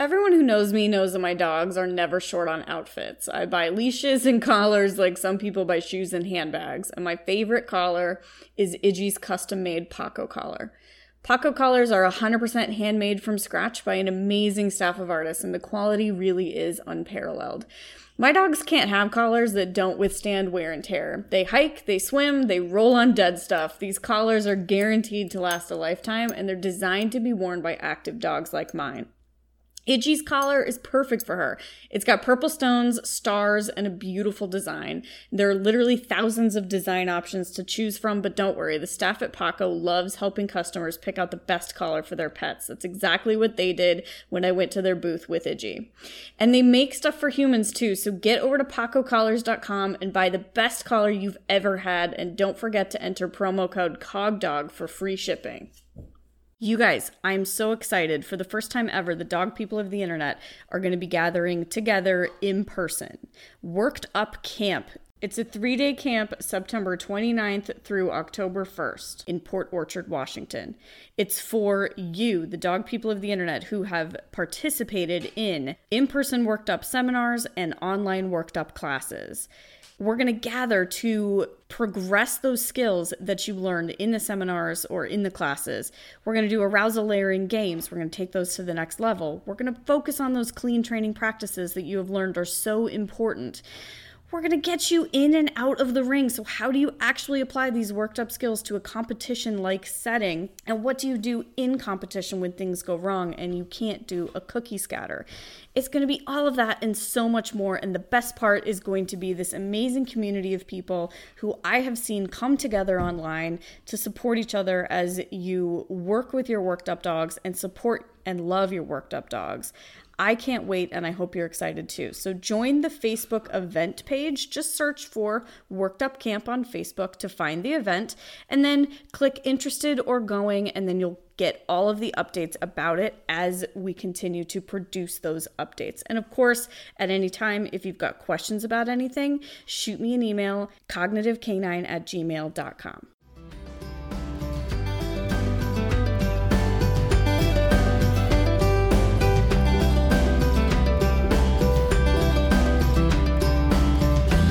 Everyone who knows me knows that my dogs are never short on outfits. I buy leashes and collars like some people buy shoes and handbags, and my favorite collar is Iggy's custom made Paco collar. Paco collars are 100% handmade from scratch by an amazing staff of artists, and the quality really is unparalleled. My dogs can't have collars that don't withstand wear and tear. They hike, they swim, they roll on dead stuff. These collars are guaranteed to last a lifetime, and they're designed to be worn by active dogs like mine. Iggy's collar is perfect for her. It's got purple stones, stars, and a beautiful design. There are literally thousands of design options to choose from, but don't worry, the staff at Paco loves helping customers pick out the best collar for their pets. That's exactly what they did when I went to their booth with Iggy. And they make stuff for humans too, so get over to pacocollars.com and buy the best collar you've ever had, and don't forget to enter promo code COGDOG for free shipping. You guys, I'm so excited. For the first time ever, the dog people of the internet are going to be gathering together in person. Worked Up Camp. It's a three day camp, September 29th through October 1st in Port Orchard, Washington. It's for you, the dog people of the internet, who have participated in in person worked up seminars and online worked up classes we're going to gather to progress those skills that you learned in the seminars or in the classes. We're going to do arousal layering games. We're going to take those to the next level. We're going to focus on those clean training practices that you have learned are so important we're going to get you in and out of the ring. So, how do you actually apply these worked up skills to a competition like setting? And what do you do in competition when things go wrong and you can't do a cookie scatter? It's going to be all of that and so much more. And the best part is going to be this amazing community of people who I have seen come together online to support each other as you work with your worked up dogs and support and love your worked up dogs. I can't wait and I hope you're excited too. So join the Facebook event page. Just search for Worked Up Camp on Facebook to find the event and then click interested or going and then you'll get all of the updates about it as we continue to produce those updates. And of course, at any time, if you've got questions about anything, shoot me an email, cognitivecanine at gmail.com.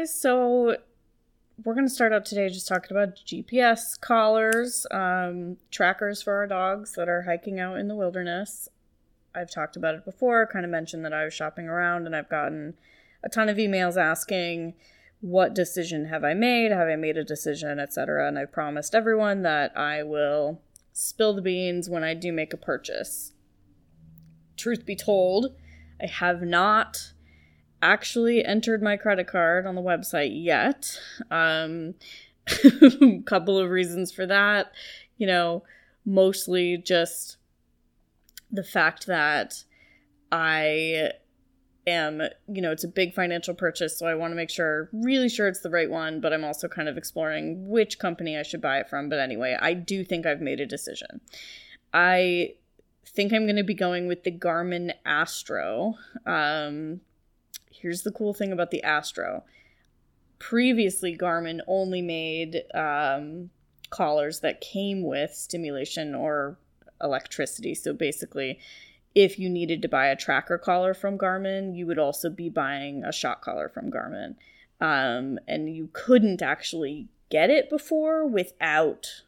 Guys, so we're going to start out today just talking about GPS collars, um, trackers for our dogs that are hiking out in the wilderness. I've talked about it before, kind of mentioned that I was shopping around and I've gotten a ton of emails asking what decision have I made? Have I made a decision, etc. And I've promised everyone that I will spill the beans when I do make a purchase. Truth be told, I have not actually entered my credit card on the website yet. Um, a couple of reasons for that. You know, mostly just the fact that I am, you know, it's a big financial purchase, so I want to make sure, really sure it's the right one, but I'm also kind of exploring which company I should buy it from. But anyway, I do think I've made a decision. I think I'm going to be going with the Garmin Astro. Um, here's the cool thing about the Astro. Previously, Garmin only made um, collars that came with stimulation or electricity. So basically, if you needed to buy a tracker collar from Garmin, you would also be buying a shock collar from Garmin. Um, and you couldn't actually get it before without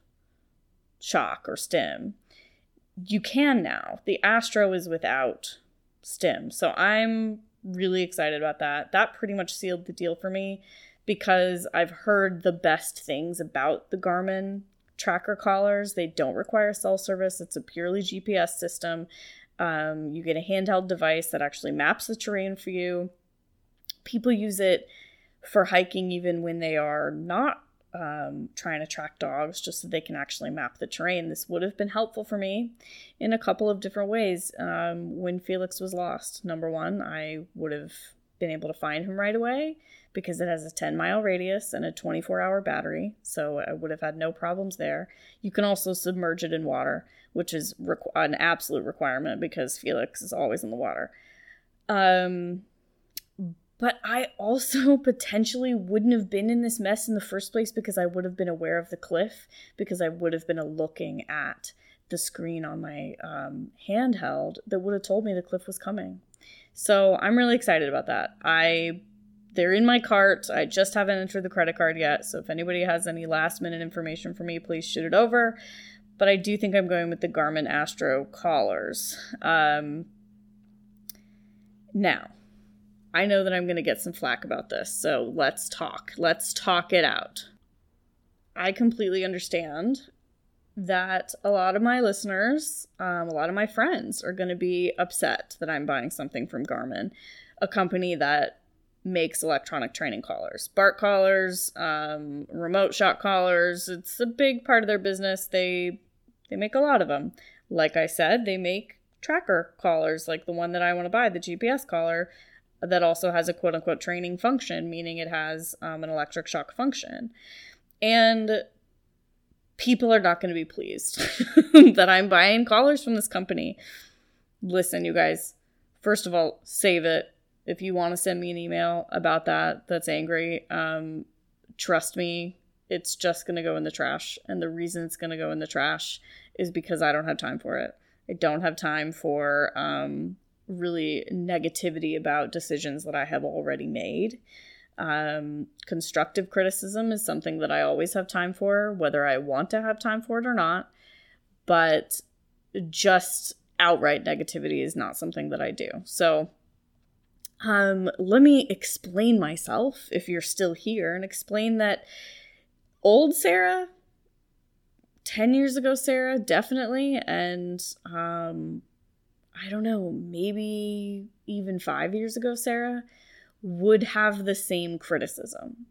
shock or stim. You can now. The Astro is without stim. So I'm really excited about that. That pretty much sealed the deal for me because I've heard the best things about the Garmin tracker collars. They don't require cell service, it's a purely GPS system. Um, you get a handheld device that actually maps the terrain for you. People use it for hiking even when they are not um, trying to track dogs just so they can actually map the terrain. This would have been helpful for me in a couple of different ways. Um, when Felix was lost, number one, I would have been able to find him right away because it has a 10 mile radius and a 24 hour battery. So I would have had no problems there. You can also submerge it in water, which is requ- an absolute requirement because Felix is always in the water. Um, but I also potentially wouldn't have been in this mess in the first place because I would have been aware of the cliff, because I would have been looking at the screen on my um, handheld that would have told me the cliff was coming. So I'm really excited about that. I they're in my cart. I just haven't entered the credit card yet. So if anybody has any last minute information for me, please shoot it over. But I do think I'm going with the Garmin Astro collars. Um, now, I know that I'm going to get some flack about this, so let's talk. Let's talk it out. I completely understand that a lot of my listeners, um, a lot of my friends are going to be upset that I'm buying something from Garmin, a company that makes electronic training collars, bark collars, um, remote shock collars. It's a big part of their business. They they make a lot of them. Like I said, they make tracker collars, like the one that I want to buy, the GPS collar that also has a quote unquote training function, meaning it has um, an electric shock function. And people are not going to be pleased that I'm buying collars from this company. Listen, you guys, first of all, save it. If you want to send me an email about that, that's angry, um, trust me, it's just going to go in the trash. And the reason it's going to go in the trash is because I don't have time for it. I don't have time for um, really negativity about decisions that I have already made. Um, constructive criticism is something that I always have time for, whether I want to have time for it or not. But just outright negativity is not something that I do. So, um, let me explain myself if you're still here and explain that old Sarah, 10 years ago, Sarah, definitely, and um, I don't know, maybe even five years ago, Sarah, would have the same criticism.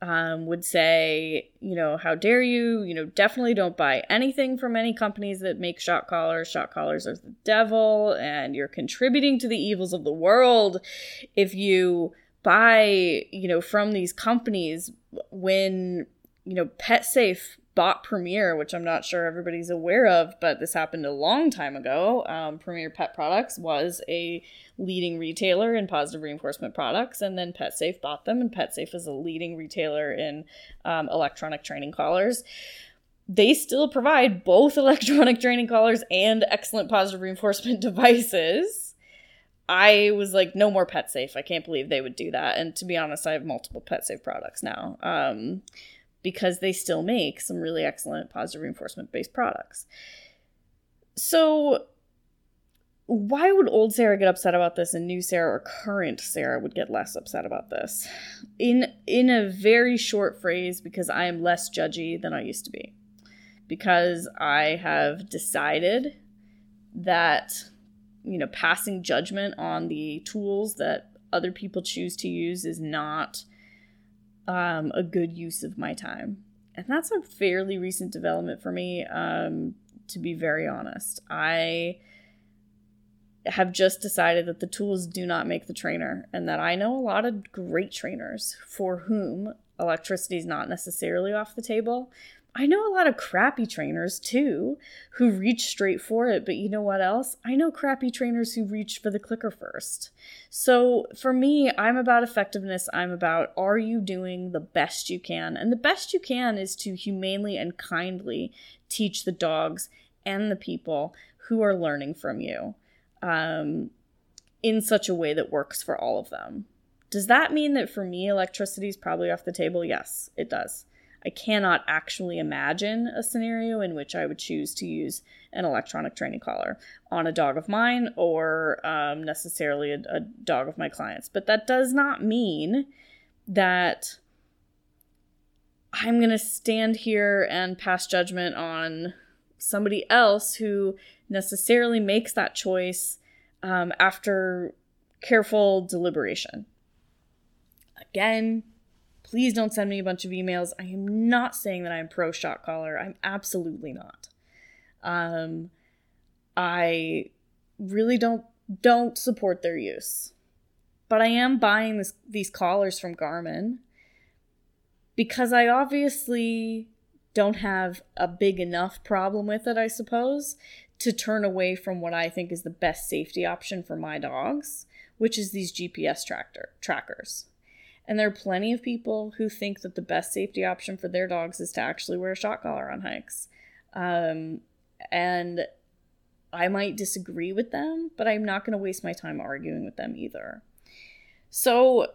Um, would say, you know, how dare you? You know, definitely don't buy anything from any companies that make shock collars. Shock collars are the devil, and you're contributing to the evils of the world if you buy, you know, from these companies when, you know, PetSafe bought Premier, which I'm not sure everybody's aware of, but this happened a long time ago. Um, Premier Pet Products was a leading retailer in positive reinforcement products, and then PetSafe bought them, and PetSafe is a leading retailer in um, electronic training collars. They still provide both electronic training collars and excellent positive reinforcement devices. I was like, no more PetSafe. I can't believe they would do that. And to be honest, I have multiple PetSafe products now. Um, because they still make some really excellent positive reinforcement based products. So, why would old Sarah get upset about this and new Sarah or current Sarah would get less upset about this? In in a very short phrase because I am less judgy than I used to be. Because I have decided that you know, passing judgment on the tools that other people choose to use is not um, a good use of my time. And that's a fairly recent development for me, um, to be very honest. I have just decided that the tools do not make the trainer, and that I know a lot of great trainers for whom electricity is not necessarily off the table, I know a lot of crappy trainers too who reach straight for it, but you know what else? I know crappy trainers who reach for the clicker first. So for me, I'm about effectiveness. I'm about are you doing the best you can? And the best you can is to humanely and kindly teach the dogs and the people who are learning from you um, in such a way that works for all of them. Does that mean that for me, electricity is probably off the table? Yes, it does. I cannot actually imagine a scenario in which I would choose to use an electronic training collar on a dog of mine or um, necessarily a, a dog of my clients. But that does not mean that I'm going to stand here and pass judgment on somebody else who necessarily makes that choice um, after careful deliberation. Again, Please don't send me a bunch of emails. I am not saying that I'm pro shock collar. I'm absolutely not. Um, I really don't don't support their use. But I am buying this, these collars from Garmin because I obviously don't have a big enough problem with it, I suppose, to turn away from what I think is the best safety option for my dogs, which is these GPS tractor trackers. And there are plenty of people who think that the best safety option for their dogs is to actually wear a shock collar on hikes. Um, and I might disagree with them, but I'm not going to waste my time arguing with them either. So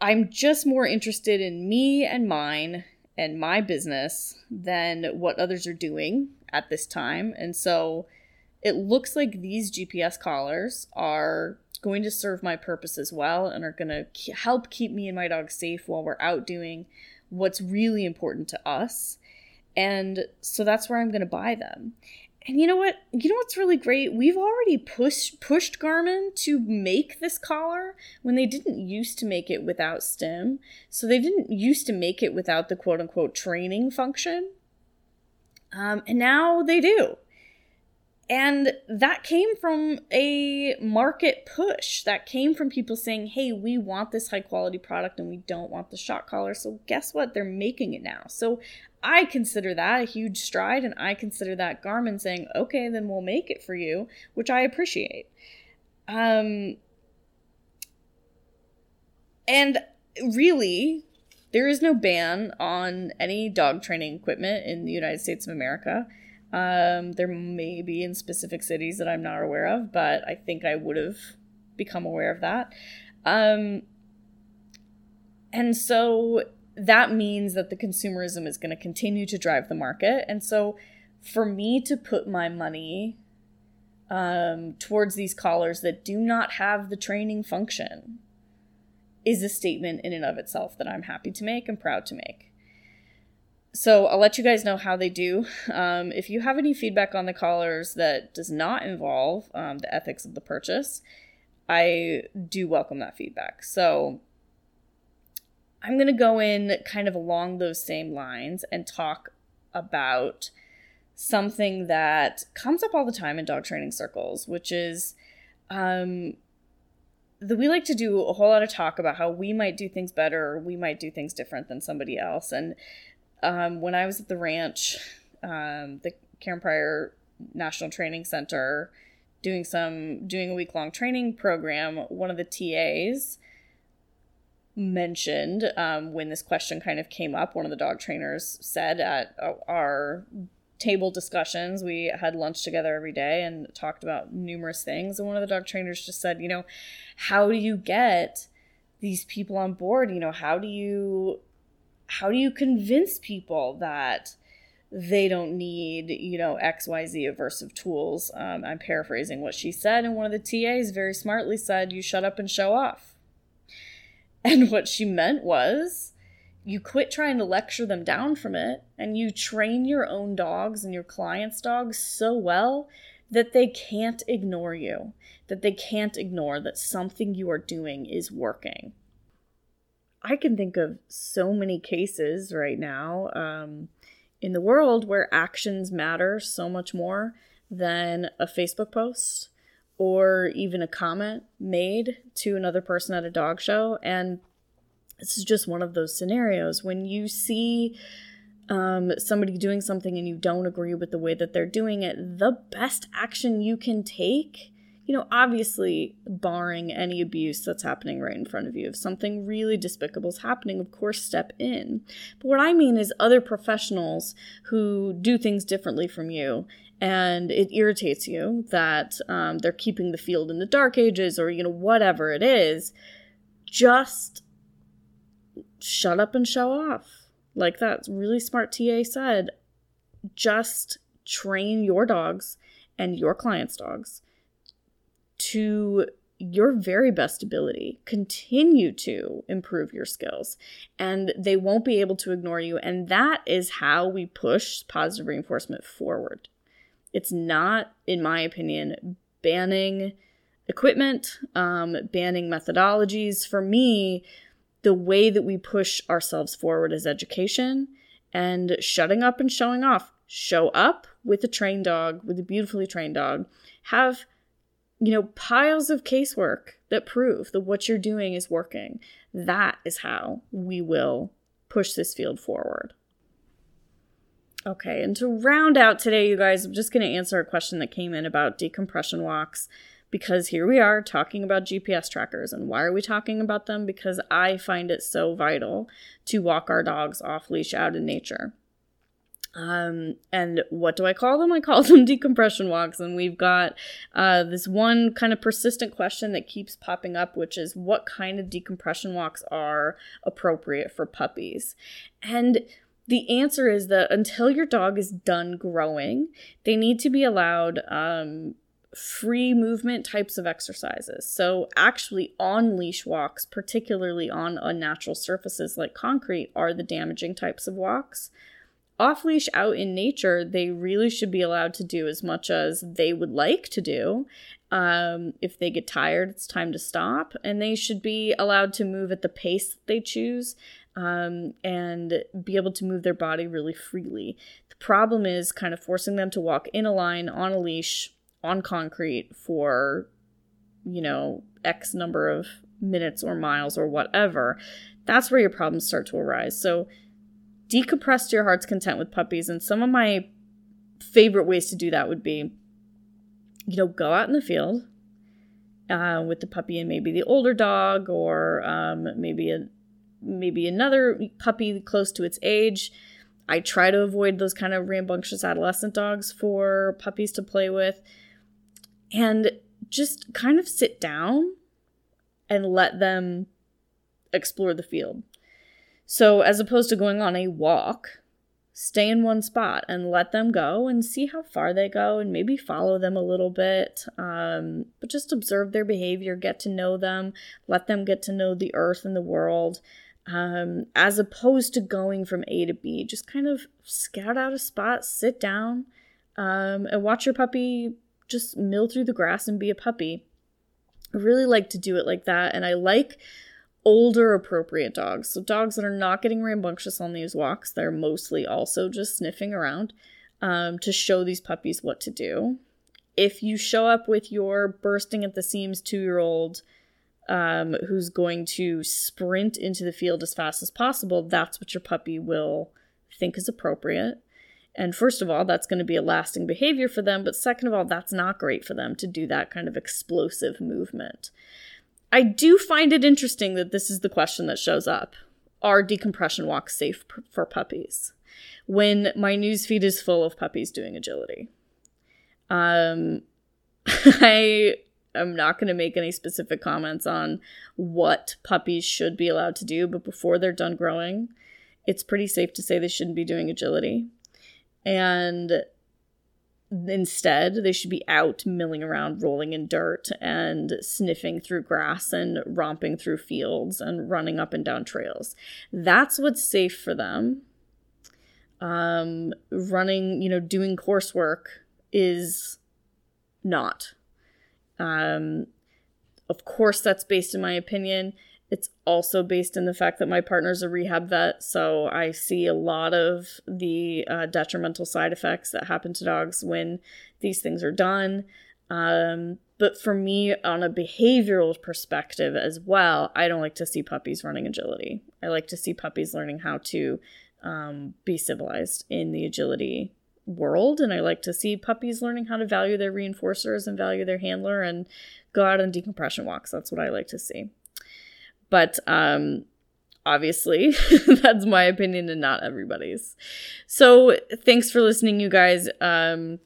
I'm just more interested in me and mine and my business than what others are doing at this time. And so it looks like these GPS collars are going to serve my purpose as well and are going to help keep me and my dog safe while we're out doing what's really important to us. And so that's where I'm going to buy them. And you know what? You know what's really great? We've already pushed pushed Garmin to make this collar when they didn't used to make it without stim. So they didn't used to make it without the quote unquote training function. Um, and now they do. And that came from a market push. That came from people saying, hey, we want this high quality product and we don't want the shock collar. So guess what? They're making it now. So I consider that a huge stride. And I consider that Garmin saying, okay, then we'll make it for you, which I appreciate. Um, and really, there is no ban on any dog training equipment in the United States of America. Um, there may be in specific cities that I'm not aware of, but I think I would have become aware of that. Um, and so that means that the consumerism is going to continue to drive the market. And so for me to put my money um, towards these collars that do not have the training function is a statement in and of itself that I'm happy to make and proud to make so I'll let you guys know how they do. Um, if you have any feedback on the collars that does not involve um, the ethics of the purchase, I do welcome that feedback. So I'm going to go in kind of along those same lines and talk about something that comes up all the time in dog training circles, which is um, that we like to do a whole lot of talk about how we might do things better or we might do things different than somebody else. And um, when I was at the ranch, um, the Karen Pryor National Training Center, doing some doing a week long training program, one of the TAs mentioned um, when this question kind of came up. One of the dog trainers said at our table discussions, we had lunch together every day and talked about numerous things. And one of the dog trainers just said, you know, how do you get these people on board? You know, how do you how do you convince people that they don't need, you know, XYZ aversive tools? Um, I'm paraphrasing what she said, and one of the TAs very smartly said, You shut up and show off. And what she meant was, you quit trying to lecture them down from it and you train your own dogs and your clients' dogs so well that they can't ignore you, that they can't ignore that something you are doing is working. I can think of so many cases right now um, in the world where actions matter so much more than a Facebook post or even a comment made to another person at a dog show. And this is just one of those scenarios when you see um, somebody doing something and you don't agree with the way that they're doing it, the best action you can take you know, obviously, barring any abuse that's happening right in front of you, if something really despicable is happening, of course, step in. But what I mean is other professionals who do things differently from you and it irritates you that um, they're keeping the field in the dark ages or, you know, whatever it is, just shut up and show off. Like that really smart TA said, just train your dogs and your clients' dogs to your very best ability. Continue to improve your skills, and they won't be able to ignore you. And that is how we push positive reinforcement forward. It's not, in my opinion, banning equipment, um, banning methodologies. For me, the way that we push ourselves forward is education and shutting up and showing off. Show up with a trained dog, with a beautifully trained dog. Have, you know, piles of casework that prove that what you're doing is working. That is how we will push this field forward. Okay, and to round out today, you guys, I'm just going to answer a question that came in about decompression walks because here we are talking about GPS trackers. And why are we talking about them? Because I find it so vital to walk our dogs off leash out in nature. Um, and what do I call them? I call them decompression walks. And we've got uh, this one kind of persistent question that keeps popping up, which is what kind of decompression walks are appropriate for puppies? And the answer is that until your dog is done growing, they need to be allowed um, free movement types of exercises. So, actually, on leash walks, particularly on unnatural surfaces like concrete, are the damaging types of walks. Off leash out in nature, they really should be allowed to do as much as they would like to do. Um, if they get tired, it's time to stop, and they should be allowed to move at the pace that they choose um, and be able to move their body really freely. The problem is kind of forcing them to walk in a line on a leash on concrete for, you know, X number of minutes or miles or whatever. That's where your problems start to arise. So, decompress to your heart's content with puppies. And some of my favorite ways to do that would be, you know, go out in the field. Uh, with the puppy and maybe the older dog, or um, maybe a maybe another puppy close to its age. I try to avoid those kind of rambunctious adolescent dogs for puppies to play with. And just kind of sit down and let them explore the field. So, as opposed to going on a walk, stay in one spot and let them go and see how far they go and maybe follow them a little bit. Um, but just observe their behavior, get to know them, let them get to know the earth and the world um, as opposed to going from A to B. Just kind of scout out a spot, sit down, um, and watch your puppy just mill through the grass and be a puppy. I really like to do it like that, and I like older appropriate dogs. So, dogs that are not getting rambunctious on these walks, they're mostly also just sniffing around um, to show these puppies what to do. If you show up with your bursting at the seams two year old, um, who's going to sprint into the field as fast as possible, that's what your puppy will think is appropriate. And first of all, that's going to be a lasting behavior for them. But second of all, that's not great for them to do that kind of explosive movement. I do find it interesting that this is the question that shows up Are decompression walks safe p- for puppies? When my newsfeed is full of puppies doing agility. Um, I I'm not going to make any specific comments on what puppies should be allowed to do, but before they're done growing, it's pretty safe to say they shouldn't be doing agility. And instead, they should be out milling around, rolling in dirt, and sniffing through grass and romping through fields and running up and down trails. That's what's safe for them. Um, running, you know, doing coursework is not um, of course, that's based in my opinion. It's also based in the fact that my partner's a rehab vet, so I see a lot of the uh, detrimental side effects that happen to dogs when these things are done. Um, but for me, on a behavioral perspective as well, I don't like to see puppies running agility. I like to see puppies learning how to um, be civilized in the agility world and I like to see puppies learning how to value their reinforcers and value their handler and go out on decompression walks. That's what I like to see. But um obviously that's my opinion and not everybody's. So thanks for listening you guys. Um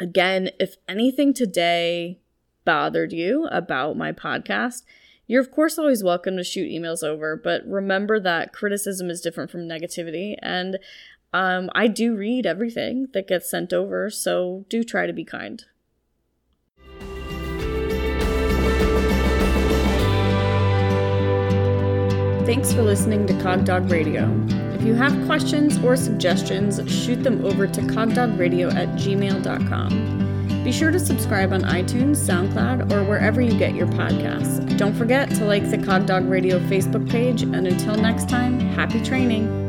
again, if anything today bothered you about my podcast, you're of course always welcome to shoot emails over, but remember that criticism is different from negativity and um, I do read everything that gets sent over, so do try to be kind. Thanks for listening to Cogdog Radio. If you have questions or suggestions, shoot them over to cogdogradio at gmail.com. Be sure to subscribe on iTunes, SoundCloud, or wherever you get your podcasts. Don't forget to like the Cogdog Radio Facebook page, and until next time, happy training!